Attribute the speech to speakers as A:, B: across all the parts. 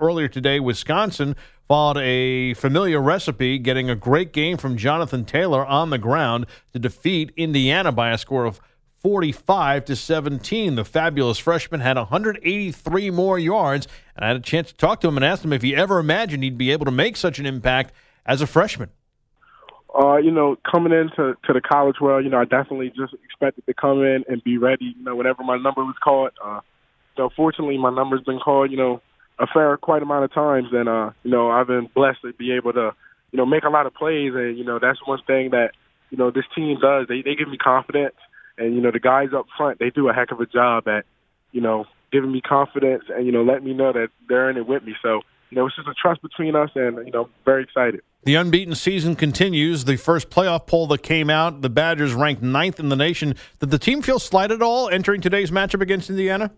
A: earlier today, Wisconsin followed a familiar recipe, getting a great game from Jonathan Taylor on the ground to defeat Indiana by a score of 45 to 17. The fabulous freshman had 183 more yards, and I had a chance to talk to him and ask him if he ever imagined he'd be able to make such an impact as a freshman.
B: Uh, you know, coming into to the college world, you know, I definitely just expected to come in and be ready. You know, whenever my number was called. Uh, so fortunately, my number's been called. You know, a fair quite amount of times, and uh, you know, I've been blessed to be able to, you know, make a lot of plays, and you know, that's one thing that you know this team does. They they give me confidence, and you know, the guys up front they do a heck of a job at, you know, giving me confidence and you know, letting me know that they're in it with me. So you know, it's just a trust between us, and you know, very excited.
A: The unbeaten season continues. The first playoff poll that came out, the Badgers ranked ninth in the nation. Did the team feel slighted at all entering today's matchup against Indiana?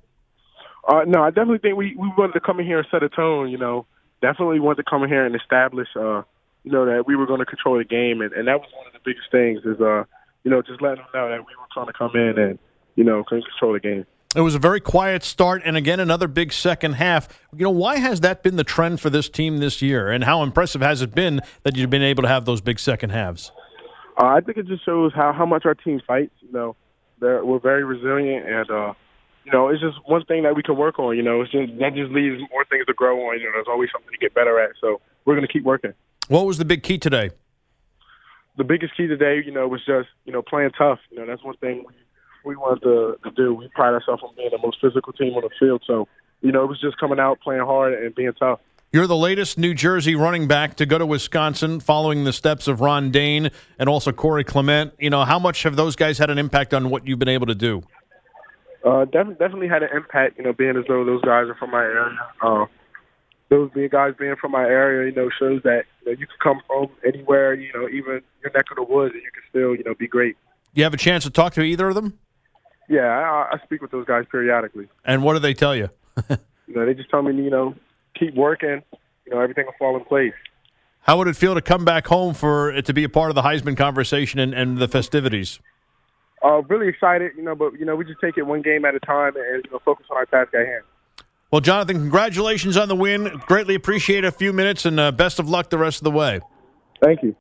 B: Uh, no, I definitely think we, we wanted to come in here and set a tone. You know, definitely wanted to come in here and establish, uh, you know, that we were going to control the game, and, and that was one of the biggest things. Is uh, you know, just letting them know that we were trying to come in and you know control the game.
A: It was a very quiet start, and again, another big second half. You know, why has that been the trend for this team this year, and how impressive has it been that you've been able to have those big second halves?
B: Uh, I think it just shows how how much our team fights. You know, They're, we're very resilient, and uh, you know, it's just one thing that we can work on. You know, it's just that just leaves more things to grow on. You know, there's always something to get better at. So we're going to keep working.
A: What was the big key today?
B: The biggest key today, you know, was just you know playing tough. You know, that's one thing we we wanted to, to do. We pride ourselves on being the most physical team on the field. So, you know, it was just coming out, playing hard, and being tough.
A: You're the latest New Jersey running back to go to Wisconsin, following the steps of Ron Dayne and also Corey Clement. You know, how much have those guys had an impact on what you've been able to do?
B: Uh, def- definitely had an impact. You know, being as though those guys are from my area. Uh, those being guys being from my area, you know, shows that you, know, you can come from anywhere. You know, even your neck of the woods, and you can still, you know, be great.
A: You have a chance to talk to either of them?
B: Yeah, I, I speak with those guys periodically.
A: And what do they tell you?
B: you know, they just tell me, you know, keep working. You know, everything will fall in place.
A: How would it feel to come back home for it to be a part of the Heisman conversation and, and the festivities?
B: Uh, really excited, you know, but you know, we just take it one game at a time and you know, focus on our task at hand.
A: Well, Jonathan, congratulations on the win. Greatly appreciate a few minutes and uh, best of luck the rest of the way.
B: Thank you.